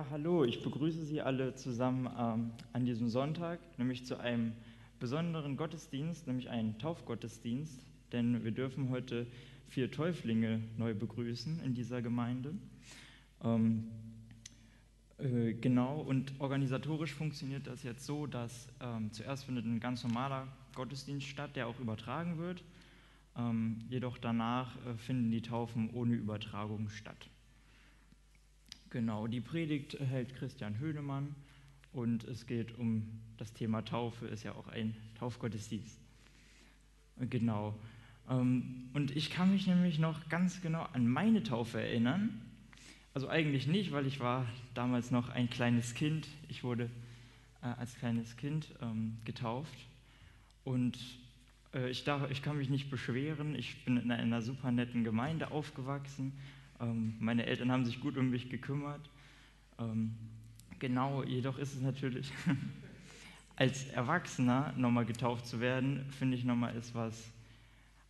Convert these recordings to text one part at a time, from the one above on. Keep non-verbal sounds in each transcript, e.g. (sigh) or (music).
Ja, hallo, ich begrüße Sie alle zusammen ähm, an diesem Sonntag, nämlich zu einem besonderen Gottesdienst, nämlich einen Taufgottesdienst, denn wir dürfen heute vier Täuflinge neu begrüßen in dieser Gemeinde. Ähm, äh, genau, und organisatorisch funktioniert das jetzt so, dass ähm, zuerst findet ein ganz normaler Gottesdienst statt, der auch übertragen wird, ähm, jedoch danach äh, finden die Taufen ohne Übertragung statt. Genau, die Predigt hält Christian Höhnemann und es geht um das Thema Taufe, ist ja auch ein Taufgottesdienst. Genau. Ähm, und ich kann mich nämlich noch ganz genau an meine Taufe erinnern. Also eigentlich nicht, weil ich war damals noch ein kleines Kind. Ich wurde äh, als kleines Kind ähm, getauft und äh, ich, darf, ich kann mich nicht beschweren. Ich bin in einer super netten Gemeinde aufgewachsen ähm, meine Eltern haben sich gut um mich gekümmert. Ähm, genau, jedoch ist es natürlich, (laughs) als Erwachsener nochmal getauft zu werden, finde ich nochmal ist was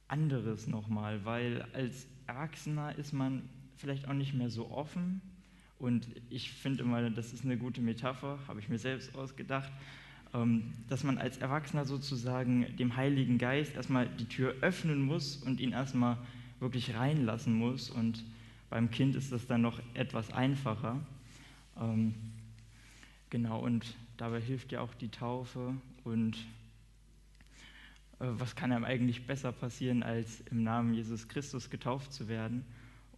anderes nochmal, weil als Erwachsener ist man vielleicht auch nicht mehr so offen und ich finde immer, das ist eine gute Metapher, habe ich mir selbst ausgedacht, ähm, dass man als Erwachsener sozusagen dem Heiligen Geist erstmal die Tür öffnen muss und ihn erstmal wirklich reinlassen muss und beim Kind ist das dann noch etwas einfacher. Ähm, genau, und dabei hilft ja auch die Taufe. Und äh, was kann einem eigentlich besser passieren, als im Namen Jesus Christus getauft zu werden?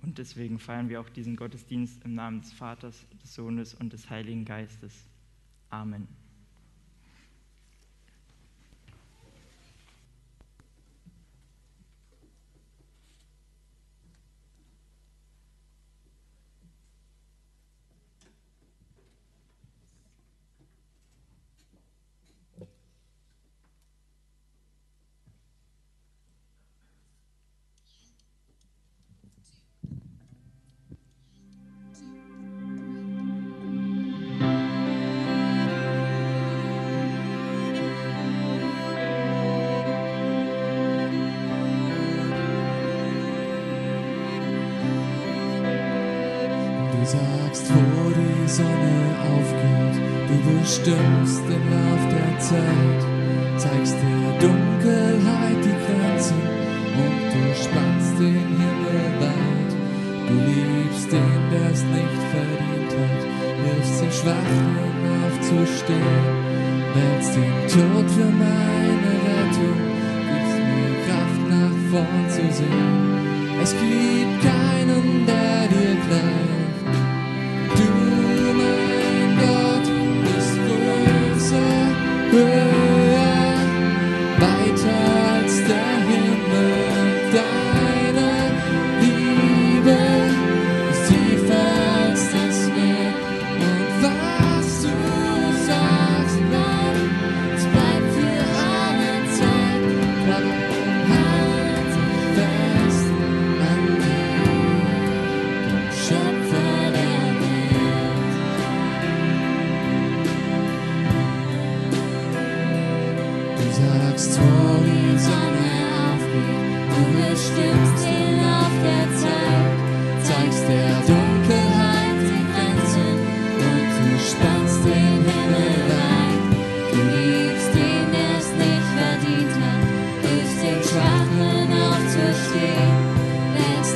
Und deswegen feiern wir auch diesen Gottesdienst im Namen des Vaters, des Sohnes und des Heiligen Geistes. Amen. Bestimmst den Lauf der Zeit, zeigst der Dunkelheit die Grenzen und du spannst den Himmel weit. Du liebst den, der es nicht verdient hat, hilfst den Schwachen aufzustehen, wählst den Tod für meine Rettung, gibst mir Kraft nach vorn zu sehen. Es gibt keinen, der dir gleicht.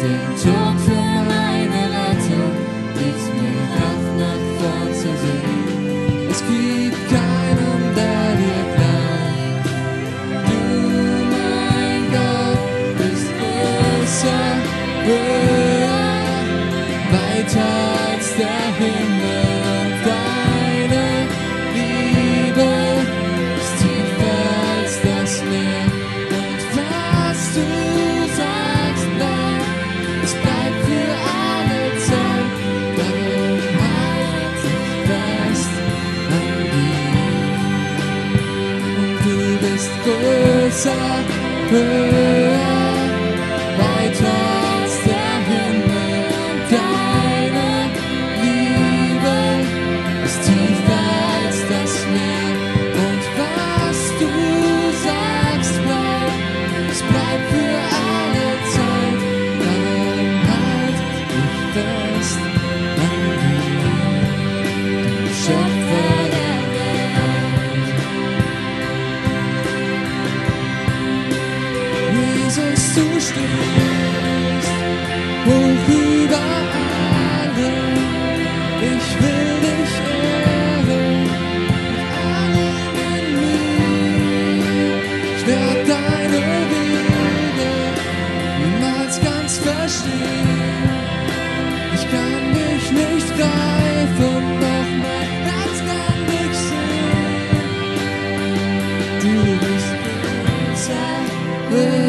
Den Tod away.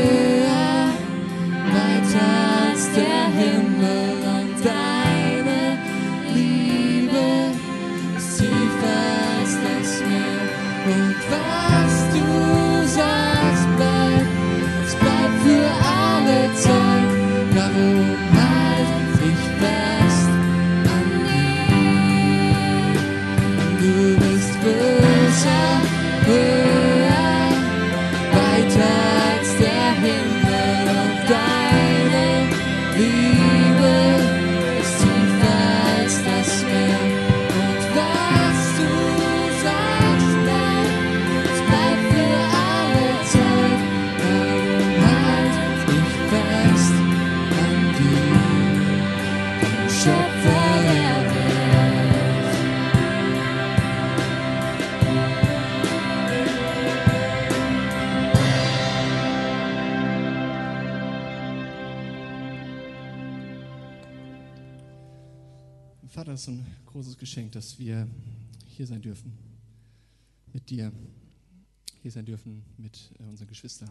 sein dürfen mit äh, unseren Geschwistern.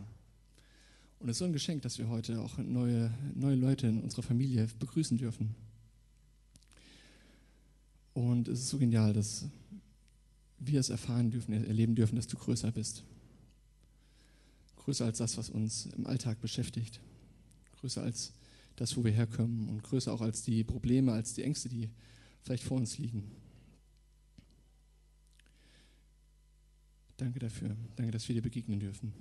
Und es ist so ein Geschenk, dass wir heute auch neue, neue Leute in unserer Familie begrüßen dürfen. Und es ist so genial, dass wir es erfahren dürfen, erleben dürfen, dass du größer bist. Größer als das, was uns im Alltag beschäftigt. Größer als das, wo wir herkommen und größer auch als die Probleme, als die Ängste, die vielleicht vor uns liegen. Danke dafür. Danke, dass wir dir begegnen dürfen.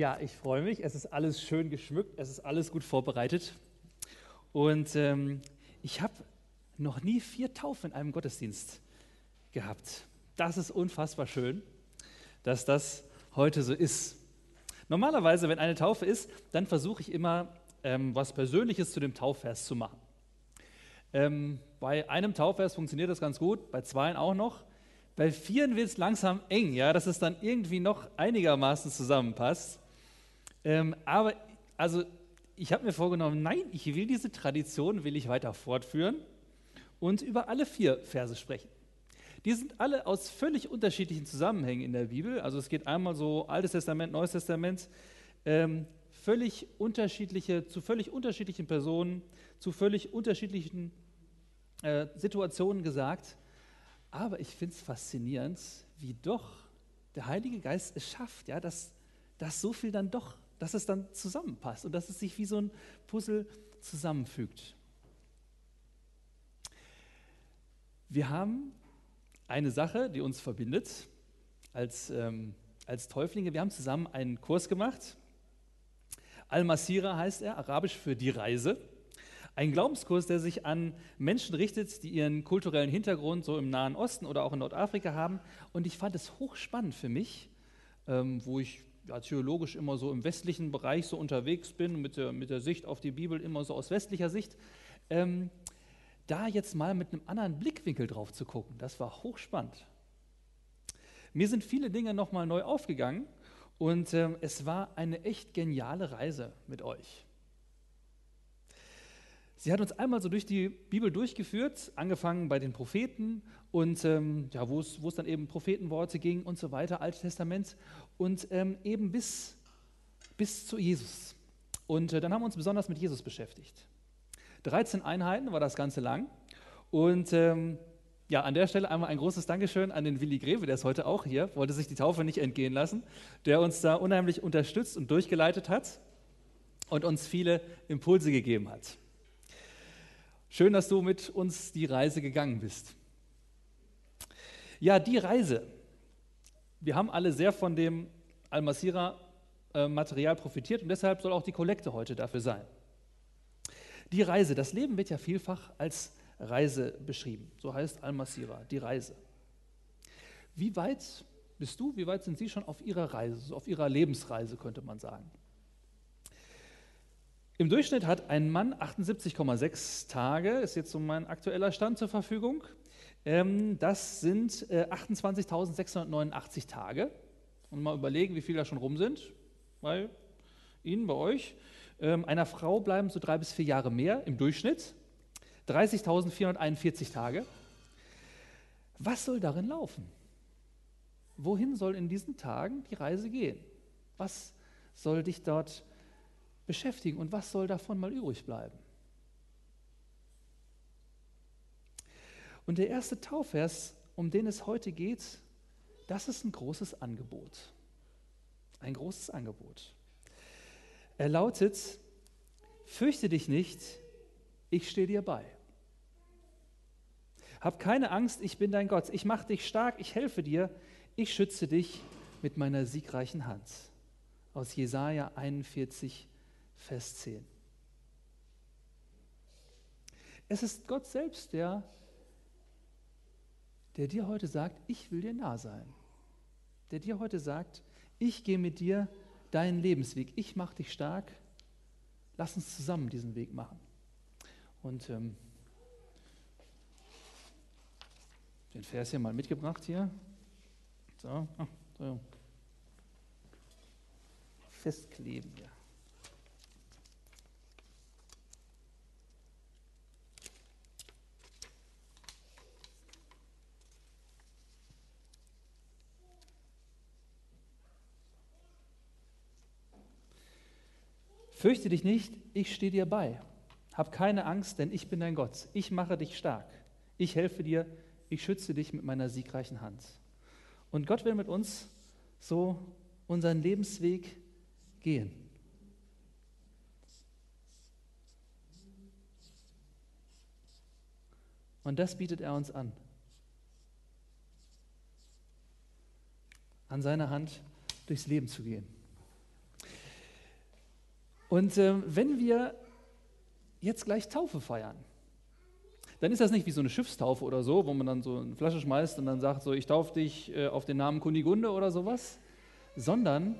Ja, ich freue mich. Es ist alles schön geschmückt, es ist alles gut vorbereitet. Und ähm, ich habe noch nie vier Taufen in einem Gottesdienst gehabt. Das ist unfassbar schön, dass das heute so ist. Normalerweise, wenn eine Taufe ist, dann versuche ich immer, ähm, was Persönliches zu dem Taufvers zu machen. Ähm, bei einem Taufvers funktioniert das ganz gut, bei zweien auch noch. Bei vieren wird es langsam eng, ja, dass es dann irgendwie noch einigermaßen zusammenpasst. Ähm, aber also ich habe mir vorgenommen, nein, ich will diese Tradition, will ich weiter fortführen und über alle vier Verse sprechen. Die sind alle aus völlig unterschiedlichen Zusammenhängen in der Bibel. Also es geht einmal so Altes Testament, Neues Testament, ähm, völlig unterschiedliche, zu völlig unterschiedlichen Personen, zu völlig unterschiedlichen äh, Situationen gesagt. Aber ich finde es faszinierend, wie doch der Heilige Geist es schafft, ja, dass, dass so viel dann doch dass es dann zusammenpasst und dass es sich wie so ein Puzzle zusammenfügt. Wir haben eine Sache, die uns verbindet als, ähm, als Täuflinge. Wir haben zusammen einen Kurs gemacht. Al-Masira heißt er, arabisch für die Reise. Ein Glaubenskurs, der sich an Menschen richtet, die ihren kulturellen Hintergrund so im Nahen Osten oder auch in Nordafrika haben. Und ich fand es hochspannend für mich, ähm, wo ich theologisch immer so im westlichen Bereich so unterwegs bin, mit der, mit der Sicht auf die Bibel immer so aus westlicher Sicht, ähm, da jetzt mal mit einem anderen Blickwinkel drauf zu gucken, das war hochspannend. Mir sind viele Dinge nochmal neu aufgegangen und ähm, es war eine echt geniale Reise mit euch. Sie hat uns einmal so durch die Bibel durchgeführt, angefangen bei den Propheten und ähm, ja, wo es dann eben Prophetenworte ging und so weiter, Altes Testament und ähm, eben bis, bis zu Jesus. Und äh, dann haben wir uns besonders mit Jesus beschäftigt. 13 Einheiten war das Ganze lang und ähm, ja, an der Stelle einmal ein großes Dankeschön an den Willi Greve, der ist heute auch hier, wollte sich die Taufe nicht entgehen lassen, der uns da unheimlich unterstützt und durchgeleitet hat und uns viele Impulse gegeben hat. Schön, dass du mit uns die Reise gegangen bist. Ja, die Reise. Wir haben alle sehr von dem Al-Masira-Material profitiert und deshalb soll auch die Kollekte heute dafür sein. Die Reise, das Leben wird ja vielfach als Reise beschrieben. So heißt Al-Masira, die Reise. Wie weit bist du, wie weit sind Sie schon auf Ihrer Reise, auf Ihrer Lebensreise, könnte man sagen? Im Durchschnitt hat ein Mann 78,6 Tage, ist jetzt so mein aktueller Stand zur Verfügung. Ähm, das sind 28.689 äh, Tage. Und mal überlegen, wie viele da schon rum sind. Bei Ihnen, bei euch. Ähm, einer Frau bleiben so drei bis vier Jahre mehr im Durchschnitt. 30.441 Tage. Was soll darin laufen? Wohin soll in diesen Tagen die Reise gehen? Was soll dich dort beschäftigen und was soll davon mal übrig bleiben? Und der erste Taufvers, um den es heute geht, das ist ein großes Angebot. Ein großes Angebot. Er lautet, fürchte dich nicht, ich stehe dir bei. Hab keine Angst, ich bin dein Gott. Ich mache dich stark, ich helfe dir, ich schütze dich mit meiner siegreichen Hand. Aus Jesaja 41, Vers 10. Es ist Gott selbst, der, der dir heute sagt, ich will dir nah sein. Der dir heute sagt, ich gehe mit dir deinen Lebensweg, ich mache dich stark, lass uns zusammen diesen Weg machen. Und ähm, den Vers hier mal mitgebracht hier. So, oh, so. Festkleben hier. Fürchte dich nicht, ich stehe dir bei. Hab keine Angst, denn ich bin dein Gott. Ich mache dich stark. Ich helfe dir, ich schütze dich mit meiner siegreichen Hand. Und Gott will mit uns so unseren Lebensweg gehen. Und das bietet er uns an. An seiner Hand durchs Leben zu gehen. Und ähm, wenn wir jetzt gleich Taufe feiern, dann ist das nicht wie so eine Schiffstaufe oder so, wo man dann so eine Flasche schmeißt und dann sagt so, ich taufe dich äh, auf den Namen Kunigunde oder sowas, sondern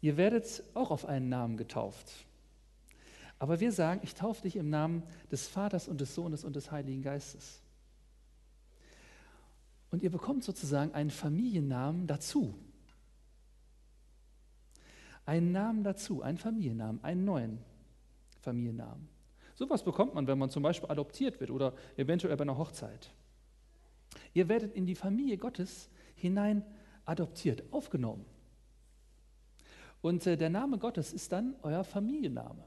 ihr werdet auch auf einen Namen getauft. Aber wir sagen, ich taufe dich im Namen des Vaters und des Sohnes und des Heiligen Geistes. Und ihr bekommt sozusagen einen Familiennamen dazu. Einen Namen dazu, einen Familiennamen, einen neuen Familiennamen. Sowas bekommt man, wenn man zum Beispiel adoptiert wird oder eventuell bei einer Hochzeit. Ihr werdet in die Familie Gottes hinein adoptiert, aufgenommen. Und äh, der Name Gottes ist dann euer Familienname.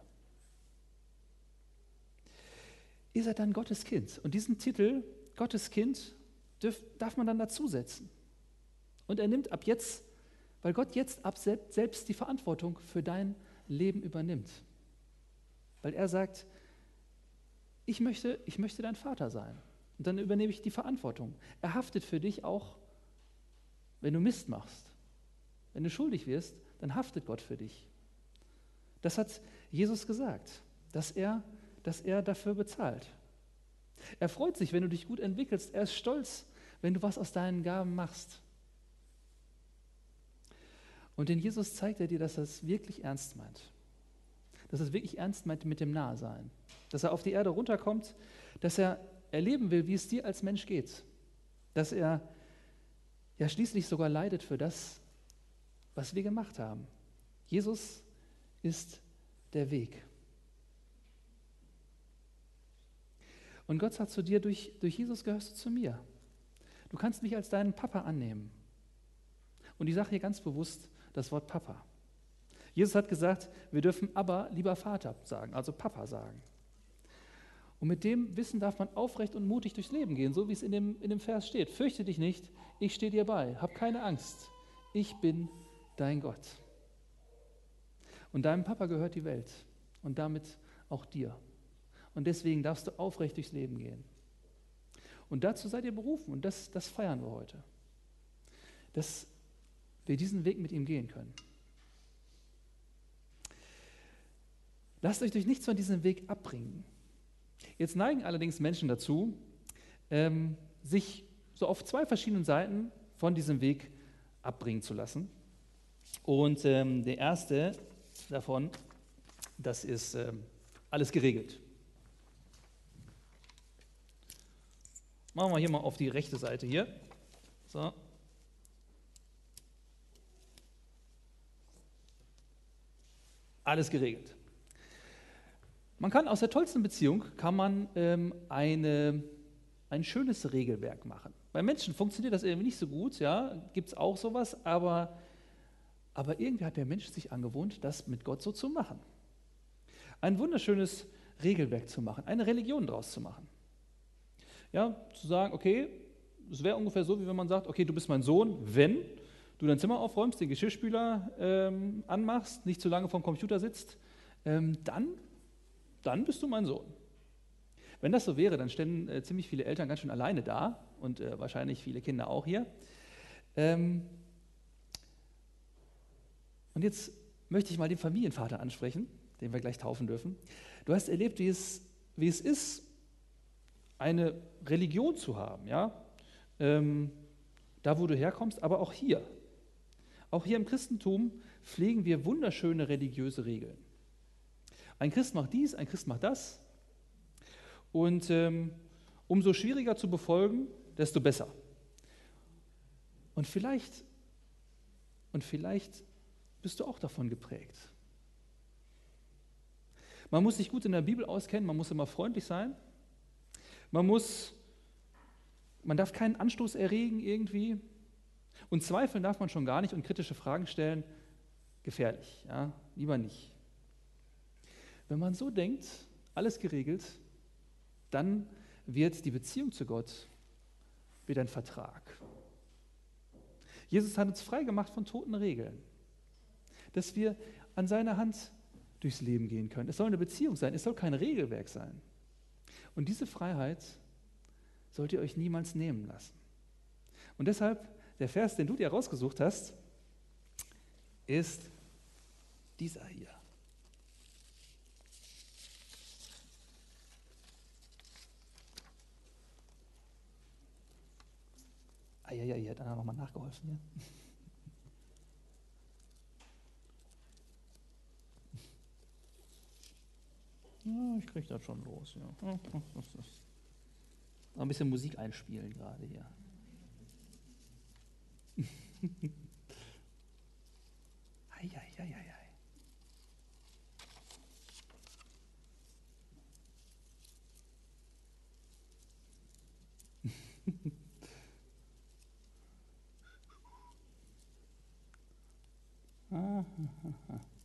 Ihr seid dann Gottes Kind. Und diesen Titel, Gottes Kind, darf man dann dazusetzen. Und er nimmt ab jetzt, weil Gott jetzt ab selbst die Verantwortung für dein Leben übernimmt. Weil er sagt, ich möchte, ich möchte dein Vater sein. Und dann übernehme ich die Verantwortung. Er haftet für dich auch, wenn du Mist machst. Wenn du schuldig wirst, dann haftet Gott für dich. Das hat Jesus gesagt, dass er, dass er dafür bezahlt. Er freut sich, wenn du dich gut entwickelst. Er ist stolz, wenn du was aus deinen Gaben machst. Und in Jesus zeigt er dir, dass er es wirklich ernst meint. Dass er es wirklich ernst meint mit dem Nahsein. Dass er auf die Erde runterkommt, dass er erleben will, wie es dir als Mensch geht. Dass er ja schließlich sogar leidet für das, was wir gemacht haben. Jesus ist der Weg. Und Gott sagt zu dir, durch, durch Jesus gehörst du zu mir. Du kannst mich als deinen Papa annehmen. Und ich sage hier ganz bewusst das Wort Papa. Jesus hat gesagt, wir dürfen aber lieber Vater sagen, also Papa sagen. Und mit dem Wissen darf man aufrecht und mutig durchs Leben gehen, so wie es in dem, in dem Vers steht. Fürchte dich nicht, ich stehe dir bei. Hab keine Angst. Ich bin dein Gott. Und deinem Papa gehört die Welt und damit auch dir. Und deswegen darfst du aufrecht durchs Leben gehen. Und dazu seid ihr berufen und das, das feiern wir heute. Dass wir diesen Weg mit ihm gehen können. Lasst euch durch nichts von diesem Weg abbringen. Jetzt neigen allerdings Menschen dazu, ähm, sich so auf zwei verschiedenen Seiten von diesem Weg abbringen zu lassen. Und ähm, der erste davon, das ist ähm, alles geregelt. Machen wir hier mal auf die rechte Seite hier. So. Alles geregelt. Man kann aus der tollsten Beziehung kann man ähm, eine, ein schönes Regelwerk machen. Bei Menschen funktioniert das irgendwie nicht so gut, ja, gibt es auch sowas, aber, aber irgendwie hat der Mensch sich angewohnt, das mit Gott so zu machen. Ein wunderschönes Regelwerk zu machen, eine Religion daraus zu machen. Ja, zu sagen, okay, es wäre ungefähr so, wie wenn man sagt, okay, du bist mein Sohn, wenn du dein Zimmer aufräumst, den Geschirrspüler ähm, anmachst, nicht zu lange vom Computer sitzt, ähm, dann, dann bist du mein Sohn. Wenn das so wäre, dann ständen äh, ziemlich viele Eltern ganz schön alleine da und äh, wahrscheinlich viele Kinder auch hier. Ähm, und jetzt möchte ich mal den Familienvater ansprechen, den wir gleich taufen dürfen. Du hast erlebt, wie es, wie es ist, eine Religion zu haben, ja, ähm, da wo du herkommst, aber auch hier. Auch hier im Christentum pflegen wir wunderschöne religiöse Regeln. Ein Christ macht dies, ein Christ macht das. Und ähm, umso schwieriger zu befolgen, desto besser. Und vielleicht, und vielleicht bist du auch davon geprägt. Man muss sich gut in der Bibel auskennen, man muss immer freundlich sein, man muss, man darf keinen Anstoß erregen irgendwie. Und zweifeln darf man schon gar nicht und kritische Fragen stellen. Gefährlich, ja, lieber nicht. Wenn man so denkt, alles geregelt, dann wird die Beziehung zu Gott wieder ein Vertrag. Jesus hat uns frei gemacht von toten Regeln, dass wir an seiner Hand durchs Leben gehen können. Es soll eine Beziehung sein, es soll kein Regelwerk sein. Und diese Freiheit sollt ihr euch niemals nehmen lassen. Und deshalb, der Vers, den du dir rausgesucht hast, ist dieser hier. Eieiei, hat einer nochmal nachgeholfen. Ja? (laughs) Ja, ich kriege das schon los. Ja. Ein bisschen Musik einspielen gerade hier. Eieieiei. Ah, ah, ah. Okay,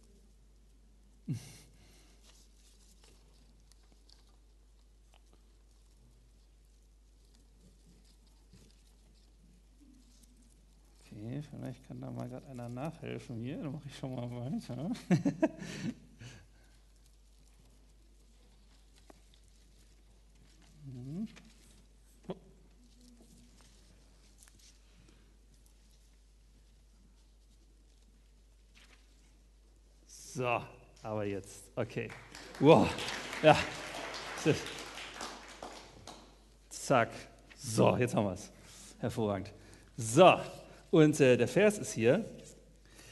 vielleicht kann da mal gerade einer nachhelfen hier. Dann mache ich schon mal weiter. (laughs) Mhm. So, aber jetzt. Okay. Wow. Ja. Zack. So, jetzt haben wir es. Hervorragend. So, und äh, der Vers ist hier.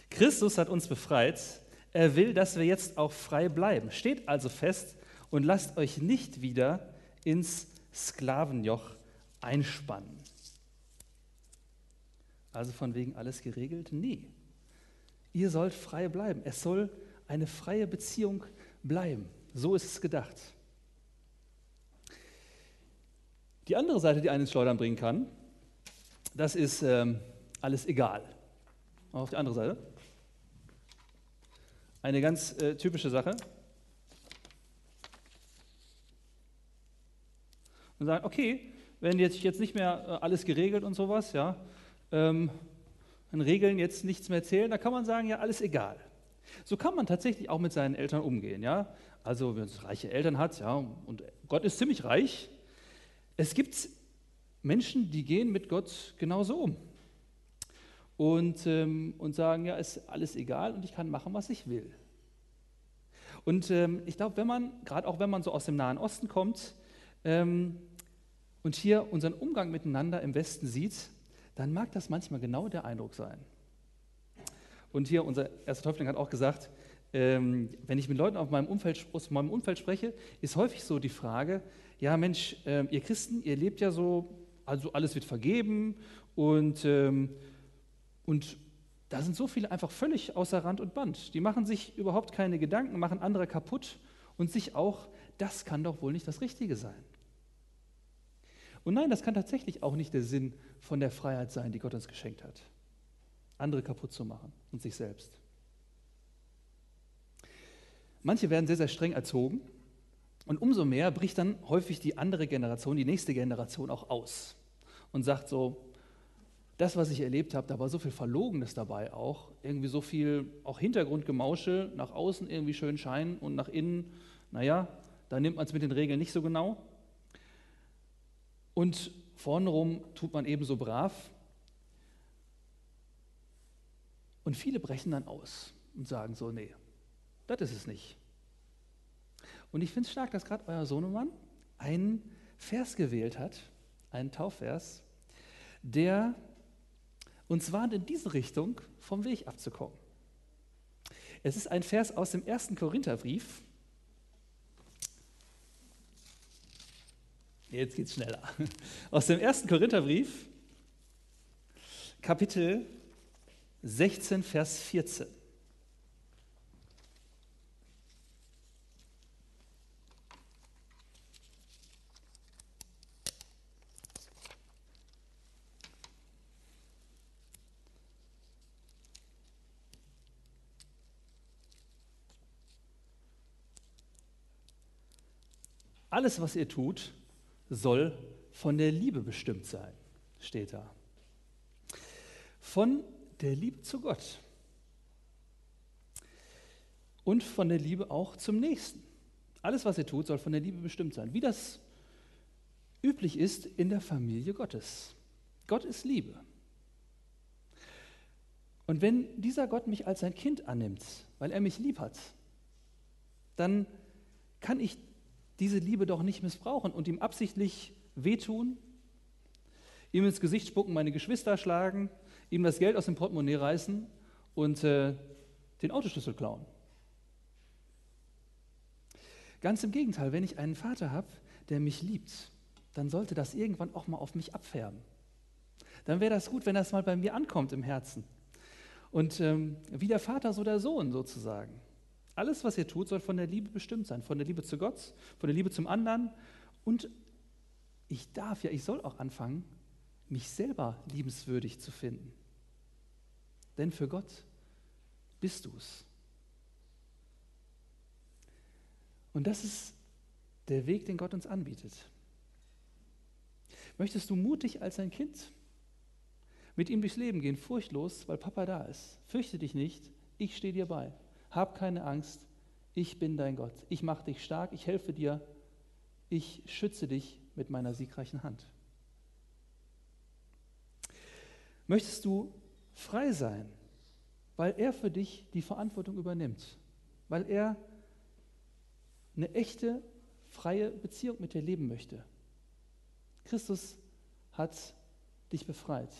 Christus hat uns befreit. Er will, dass wir jetzt auch frei bleiben. Steht also fest und lasst euch nicht wieder ins Sklavenjoch einspannen. Also von wegen alles geregelt? Nee. Ihr sollt frei bleiben. Es soll eine freie Beziehung bleiben. So ist es gedacht. Die andere Seite, die einen ins Schleudern bringen kann, das ist ähm, alles egal. Auf die andere Seite. Eine ganz äh, typische Sache. Und sagen, okay, wenn jetzt, jetzt nicht mehr äh, alles geregelt und sowas, ja, ähm, wenn Regeln jetzt nichts mehr zählen, da kann man sagen, ja, alles egal. So kann man tatsächlich auch mit seinen Eltern umgehen, ja. Also wenn es reiche Eltern hat, ja, und Gott ist ziemlich reich. Es gibt Menschen, die gehen mit Gott genauso um und, ähm, und sagen, ja, ist alles egal und ich kann machen, was ich will. Und ähm, ich glaube, wenn man, gerade auch wenn man so aus dem Nahen Osten kommt ähm, und hier unseren Umgang miteinander im Westen sieht, dann mag das manchmal genau der Eindruck sein. Und hier unser erster Täufling hat auch gesagt, ähm, wenn ich mit Leuten auf meinem Umfeld, aus meinem Umfeld spreche, ist häufig so die Frage, ja Mensch, äh, ihr Christen, ihr lebt ja so, also alles wird vergeben und, ähm, und da sind so viele einfach völlig außer Rand und Band. Die machen sich überhaupt keine Gedanken, machen andere kaputt und sich auch, das kann doch wohl nicht das Richtige sein. Und nein, das kann tatsächlich auch nicht der Sinn von der Freiheit sein, die Gott uns geschenkt hat. Andere kaputt zu machen und sich selbst. Manche werden sehr, sehr streng erzogen und umso mehr bricht dann häufig die andere Generation, die nächste Generation auch aus und sagt so, das, was ich erlebt habe, da war so viel Verlogenes dabei auch, irgendwie so viel auch Hintergrundgemausche, nach außen irgendwie schön scheinen und nach innen, naja, da nimmt man es mit den Regeln nicht so genau. Und vorne rum tut man ebenso brav. Und viele brechen dann aus und sagen so, nee, das ist es nicht. Und ich finde es stark, dass gerade euer Sohnemann einen Vers gewählt hat, einen Taufvers, der uns warnt, in diese Richtung vom Weg abzukommen. Es ist ein Vers aus dem ersten Korintherbrief. Jetzt geht es schneller. Aus dem ersten Korintherbrief, Kapitel 16, Vers 14. Alles, was ihr tut, soll von der Liebe bestimmt sein, steht da. Von der Liebe zu Gott und von der Liebe auch zum Nächsten. Alles, was ihr tut, soll von der Liebe bestimmt sein, wie das üblich ist in der Familie Gottes. Gott ist Liebe. Und wenn dieser Gott mich als sein Kind annimmt, weil er mich lieb hat, dann kann ich diese Liebe doch nicht missbrauchen und ihm absichtlich wehtun. ihm ins Gesicht spucken, meine Geschwister schlagen, ihm das Geld aus dem Portemonnaie reißen und äh, den Autoschlüssel klauen. Ganz im Gegenteil, wenn ich einen Vater habe, der mich liebt, dann sollte das irgendwann auch mal auf mich abfärben. Dann wäre das gut, wenn das mal bei mir ankommt im Herzen. Und ähm, wie der Vater, so der Sohn sozusagen. Alles, was ihr tut, soll von der Liebe bestimmt sein. Von der Liebe zu Gott, von der Liebe zum anderen. Und ich darf ja, ich soll auch anfangen, mich selber liebenswürdig zu finden. Denn für Gott bist du es. Und das ist der Weg, den Gott uns anbietet. Möchtest du mutig als ein Kind mit ihm durchs Leben gehen, furchtlos, weil Papa da ist? Fürchte dich nicht, ich stehe dir bei. Hab keine Angst, ich bin dein Gott. Ich mache dich stark, ich helfe dir, ich schütze dich mit meiner siegreichen Hand. Möchtest du frei sein, weil er für dich die Verantwortung übernimmt, weil er eine echte, freie Beziehung mit dir leben möchte. Christus hat dich befreit.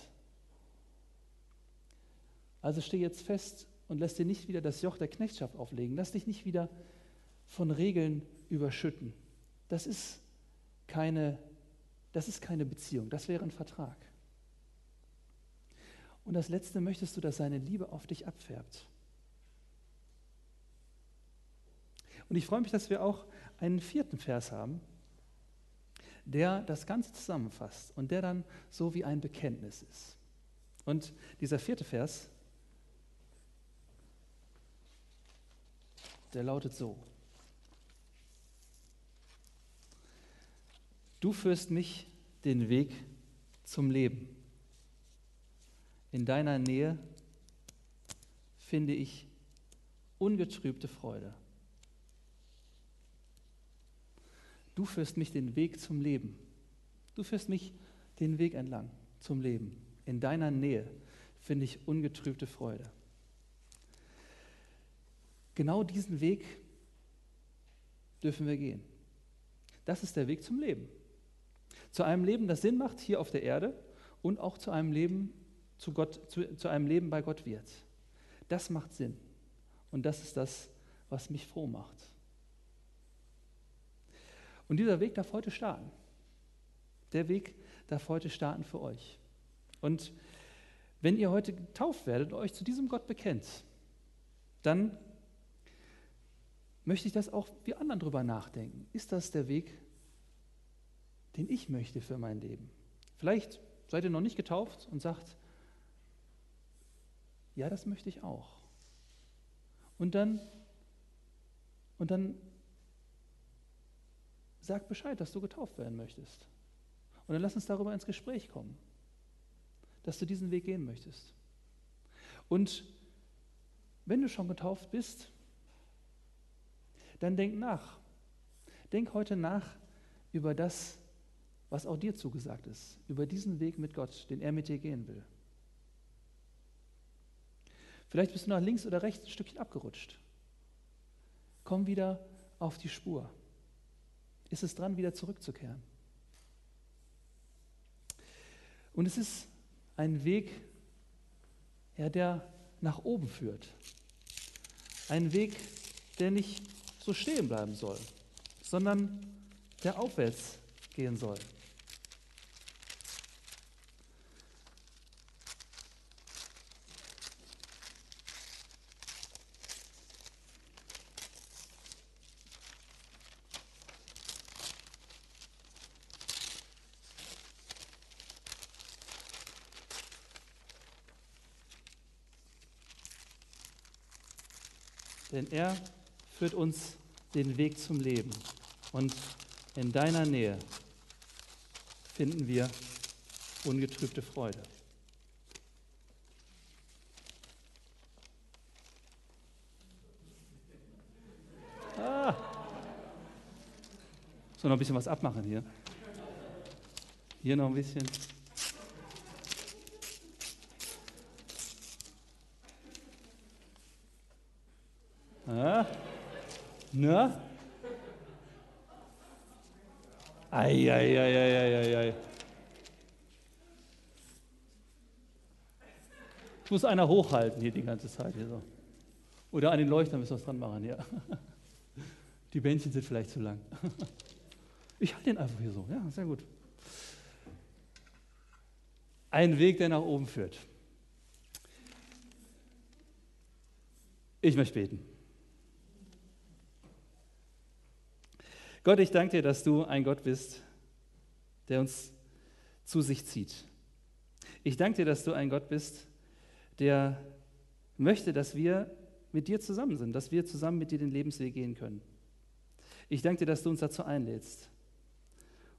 Also steh jetzt fest und lass dir nicht wieder das Joch der Knechtschaft auflegen. Lass dich nicht wieder von Regeln überschütten. Das ist keine, das ist keine Beziehung, das wäre ein Vertrag. Und das Letzte möchtest du, dass seine Liebe auf dich abfärbt. Und ich freue mich, dass wir auch einen vierten Vers haben, der das Ganze zusammenfasst und der dann so wie ein Bekenntnis ist. Und dieser vierte Vers, der lautet so. Du führst mich den Weg zum Leben. In deiner Nähe finde ich ungetrübte Freude. Du führst mich den Weg zum Leben. Du führst mich den Weg entlang zum Leben. In deiner Nähe finde ich ungetrübte Freude. Genau diesen Weg dürfen wir gehen. Das ist der Weg zum Leben. Zu einem Leben, das Sinn macht hier auf der Erde und auch zu einem Leben, zu, Gott, zu, zu einem Leben bei Gott wird. Das macht Sinn. Und das ist das, was mich froh macht. Und dieser Weg darf heute starten. Der Weg darf heute starten für euch. Und wenn ihr heute getauft werdet und euch zu diesem Gott bekennt, dann möchte ich, dass auch wir anderen darüber nachdenken. Ist das der Weg, den ich möchte für mein Leben? Vielleicht seid ihr noch nicht getauft und sagt, ja, das möchte ich auch. Und dann, und dann sag Bescheid, dass du getauft werden möchtest. Und dann lass uns darüber ins Gespräch kommen, dass du diesen Weg gehen möchtest. Und wenn du schon getauft bist, dann denk nach. Denk heute nach über das, was auch dir zugesagt ist, über diesen Weg mit Gott, den er mit dir gehen will. Vielleicht bist du nach links oder rechts ein Stückchen abgerutscht. Komm wieder auf die Spur ist es dran, wieder zurückzukehren. Und es ist ein Weg, ja, der nach oben führt. Ein Weg, der nicht so stehen bleiben soll, sondern der aufwärts gehen soll. denn er führt uns den Weg zum Leben. Und in deiner Nähe finden wir ungetrübte Freude. Ah. So, noch ein bisschen was abmachen hier. Hier noch ein bisschen. Ja? Na? Ei, ei, ei, ei, ei, ei. muss einer hochhalten hier die ganze Zeit. Hier so. Oder an den Leuchter müssen wir es dran machen, ja. Die Bändchen sind vielleicht zu lang. Ich halte den einfach hier so, ja, sehr gut. Ein Weg, der nach oben führt. Ich möchte beten. Gott, ich danke dir, dass du ein Gott bist, der uns zu sich zieht. Ich danke dir, dass du ein Gott bist, der möchte, dass wir mit dir zusammen sind, dass wir zusammen mit dir den Lebensweg gehen können. Ich danke dir, dass du uns dazu einlädst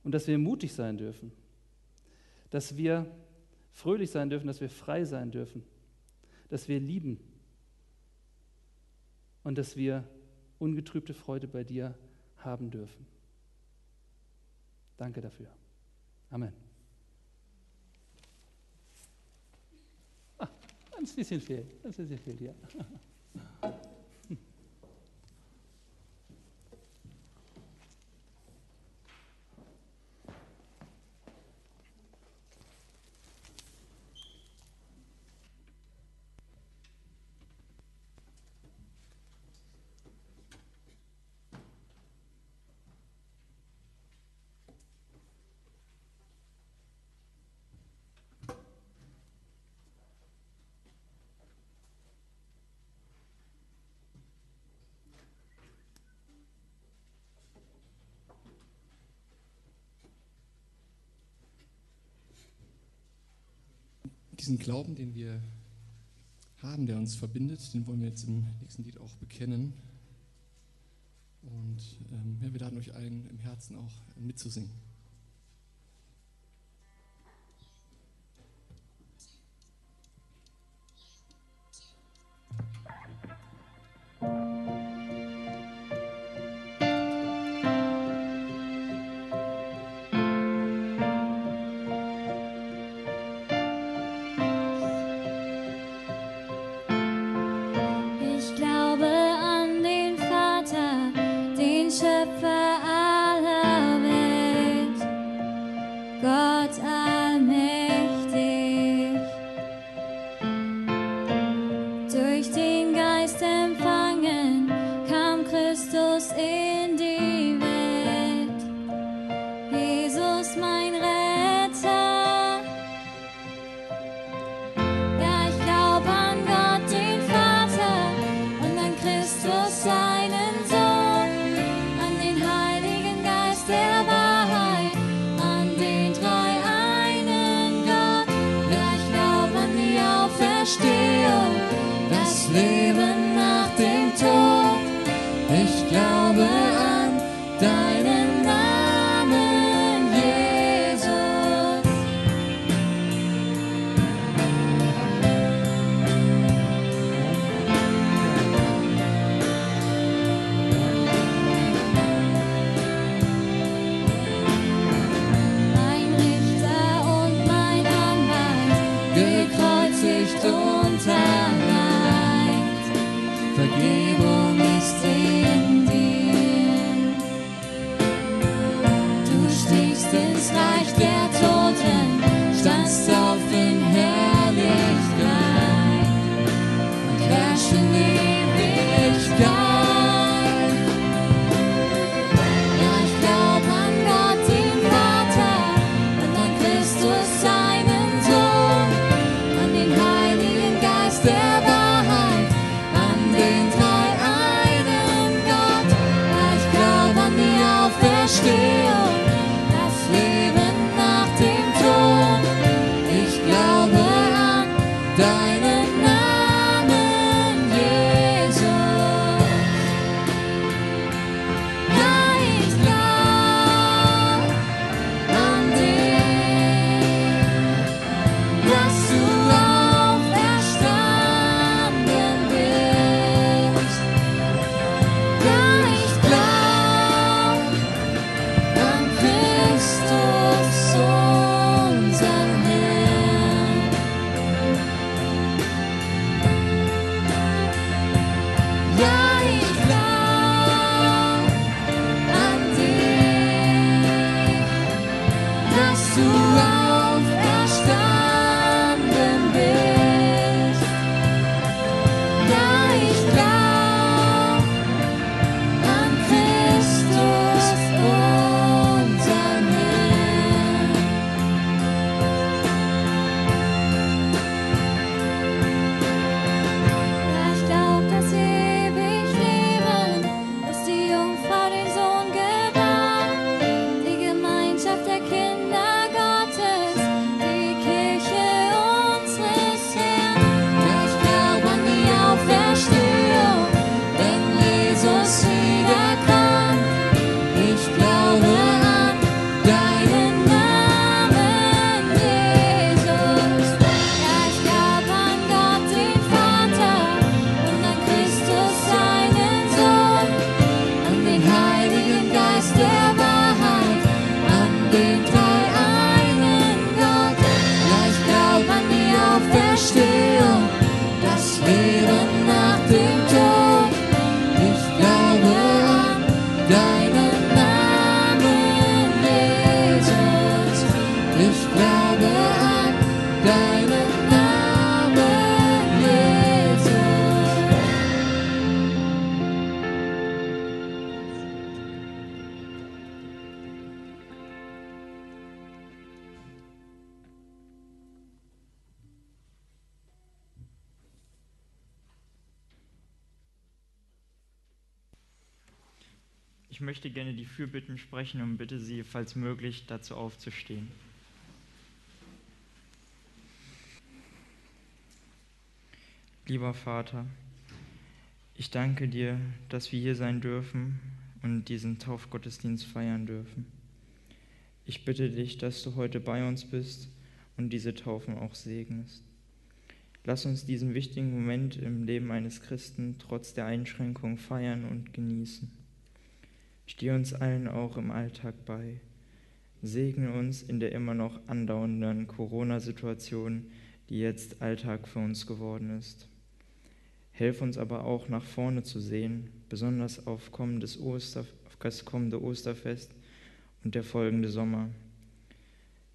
und dass wir mutig sein dürfen, dass wir fröhlich sein dürfen, dass wir frei sein dürfen, dass wir lieben und dass wir ungetrübte Freude bei dir haben dürfen. Danke dafür. Amen. Ah, ein bisschen fehlt, ein bisschen fehlt, ja. (laughs) Diesen Glauben, den wir haben, der uns verbindet, den wollen wir jetzt im nächsten Lied auch bekennen. Und ähm, ja, wir laden euch ein, im Herzen auch mitzusingen. Ich möchte gerne die Fürbitten sprechen und bitte Sie, falls möglich, dazu aufzustehen. Lieber Vater, ich danke dir, dass wir hier sein dürfen und diesen Taufgottesdienst feiern dürfen. Ich bitte dich, dass du heute bei uns bist und diese Taufen auch segnest. Lass uns diesen wichtigen Moment im Leben eines Christen trotz der Einschränkung feiern und genießen. Steh uns allen auch im Alltag bei. Segne uns in der immer noch andauernden Corona-Situation, die jetzt Alltag für uns geworden ist. Helf uns aber auch nach vorne zu sehen, besonders auf, kommendes Oster, auf das kommende Osterfest und der folgende Sommer.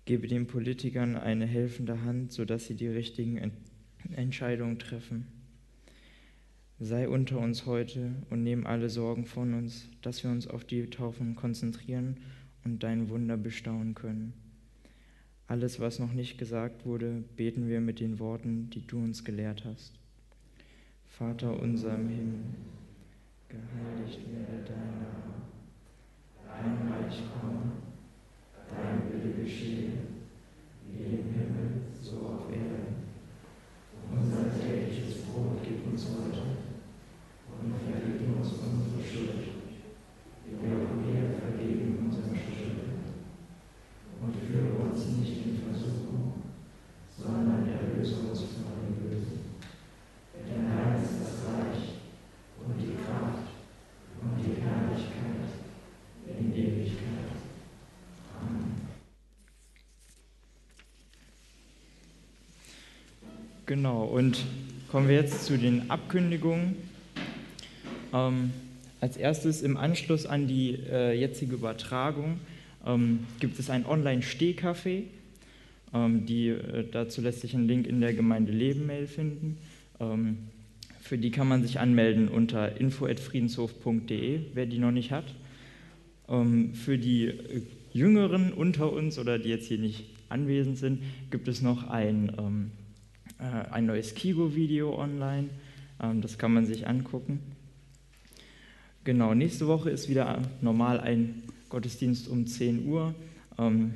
Gebe den Politikern eine helfende Hand, sodass sie die richtigen Ent Entscheidungen treffen. Sei unter uns heute und nimm alle Sorgen von uns, dass wir uns auf die Taufen konzentrieren und dein Wunder bestaunen können. Alles, was noch nicht gesagt wurde, beten wir mit den Worten, die du uns gelehrt hast. Vater unser im Himmel, geheiligt werde dein Name, dein Reich komme, dein Wille geschehe, wie im Himmel, so auf Erden. Unser tägliches Brot gib uns heute Genau, und kommen wir jetzt zu den Abkündigungen. Ähm, als erstes im Anschluss an die äh, jetzige Übertragung ähm, gibt es ein Online-Stehcafé. Ähm, äh, dazu lässt sich ein Link in der Gemeinde Leben-Mail finden. Ähm, für die kann man sich anmelden unter info.friedenshof.de, wer die noch nicht hat. Ähm, für die äh, Jüngeren unter uns oder die jetzt hier nicht anwesend sind, gibt es noch ein, ähm, äh, ein neues Kigo-Video online. Das kann man sich angucken. Genau, nächste Woche ist wieder normal ein Gottesdienst um 10 Uhr. Ähm,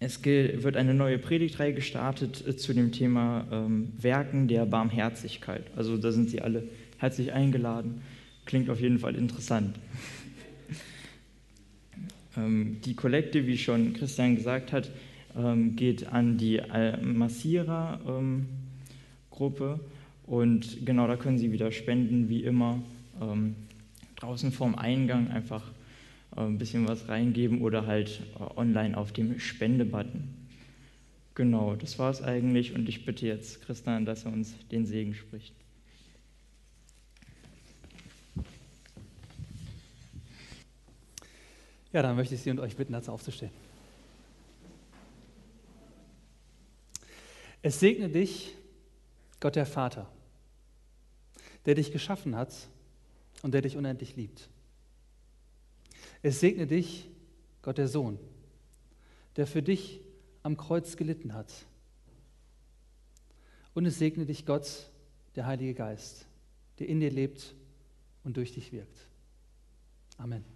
es wird eine neue Predigtreihe gestartet äh, zu dem Thema ähm, Werken der Barmherzigkeit. Also da sind Sie alle herzlich eingeladen. Klingt auf jeden Fall interessant. (laughs) Ähm, die Kollekte, wie schon Christian gesagt hat, geht an die Massierer-Gruppe. Und genau da können Sie wieder spenden, wie immer draußen vorm Eingang einfach äh, ein bisschen was reingeben oder halt äh, online auf dem Spende-Button. Genau, das war es eigentlich und ich bitte jetzt Christian, dass er uns den Segen spricht. Ja, dann möchte ich Sie und euch bitten, dazu aufzustehen. Es segne dich, Gott der Vater, der dich geschaffen hat und der dich unendlich liebt. Es segne dich, Gott der Sohn, der für dich am Kreuz gelitten hat. Und es segne dich, Gott, der Heilige Geist, der in dir lebt und durch dich wirkt. Amen.